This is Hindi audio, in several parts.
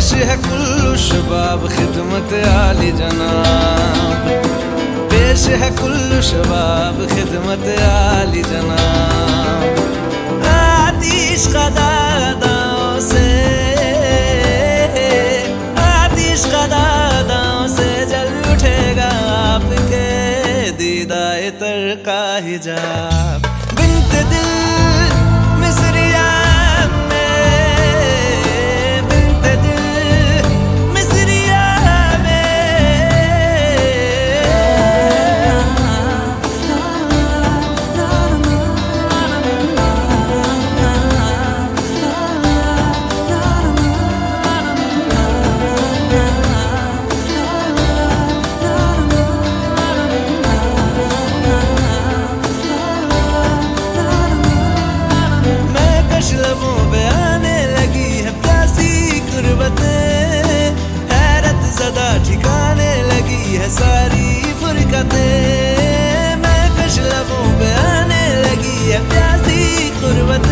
शबाब, खिदमत आली जनाब। पेश है कुल्लू शबाब, खिदमत आली जनाब। आतिश कदादाओं से आतिश कदादाओं से जल उठेगा आपके दीदाए तर का हिजाब। सारी फुरकतें मैं कश लबों पे आने लगी है प्यासी गुरबतें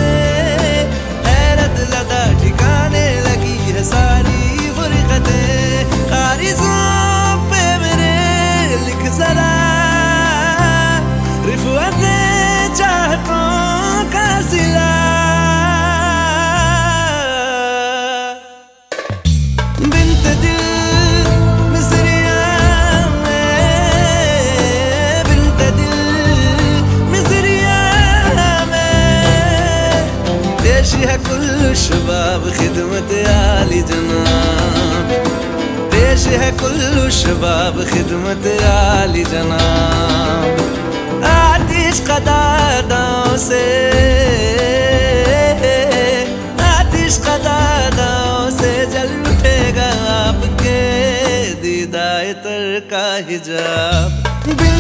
कुल्लू शबाब खिदमत आली जनाब। पेश है कुल्लू शबाब खिदमत आली जनाब। आतिश कदादाओं से, आतिश कदादाओं से जल उठेगा आपके दीदाए तर का हिजाब। दिल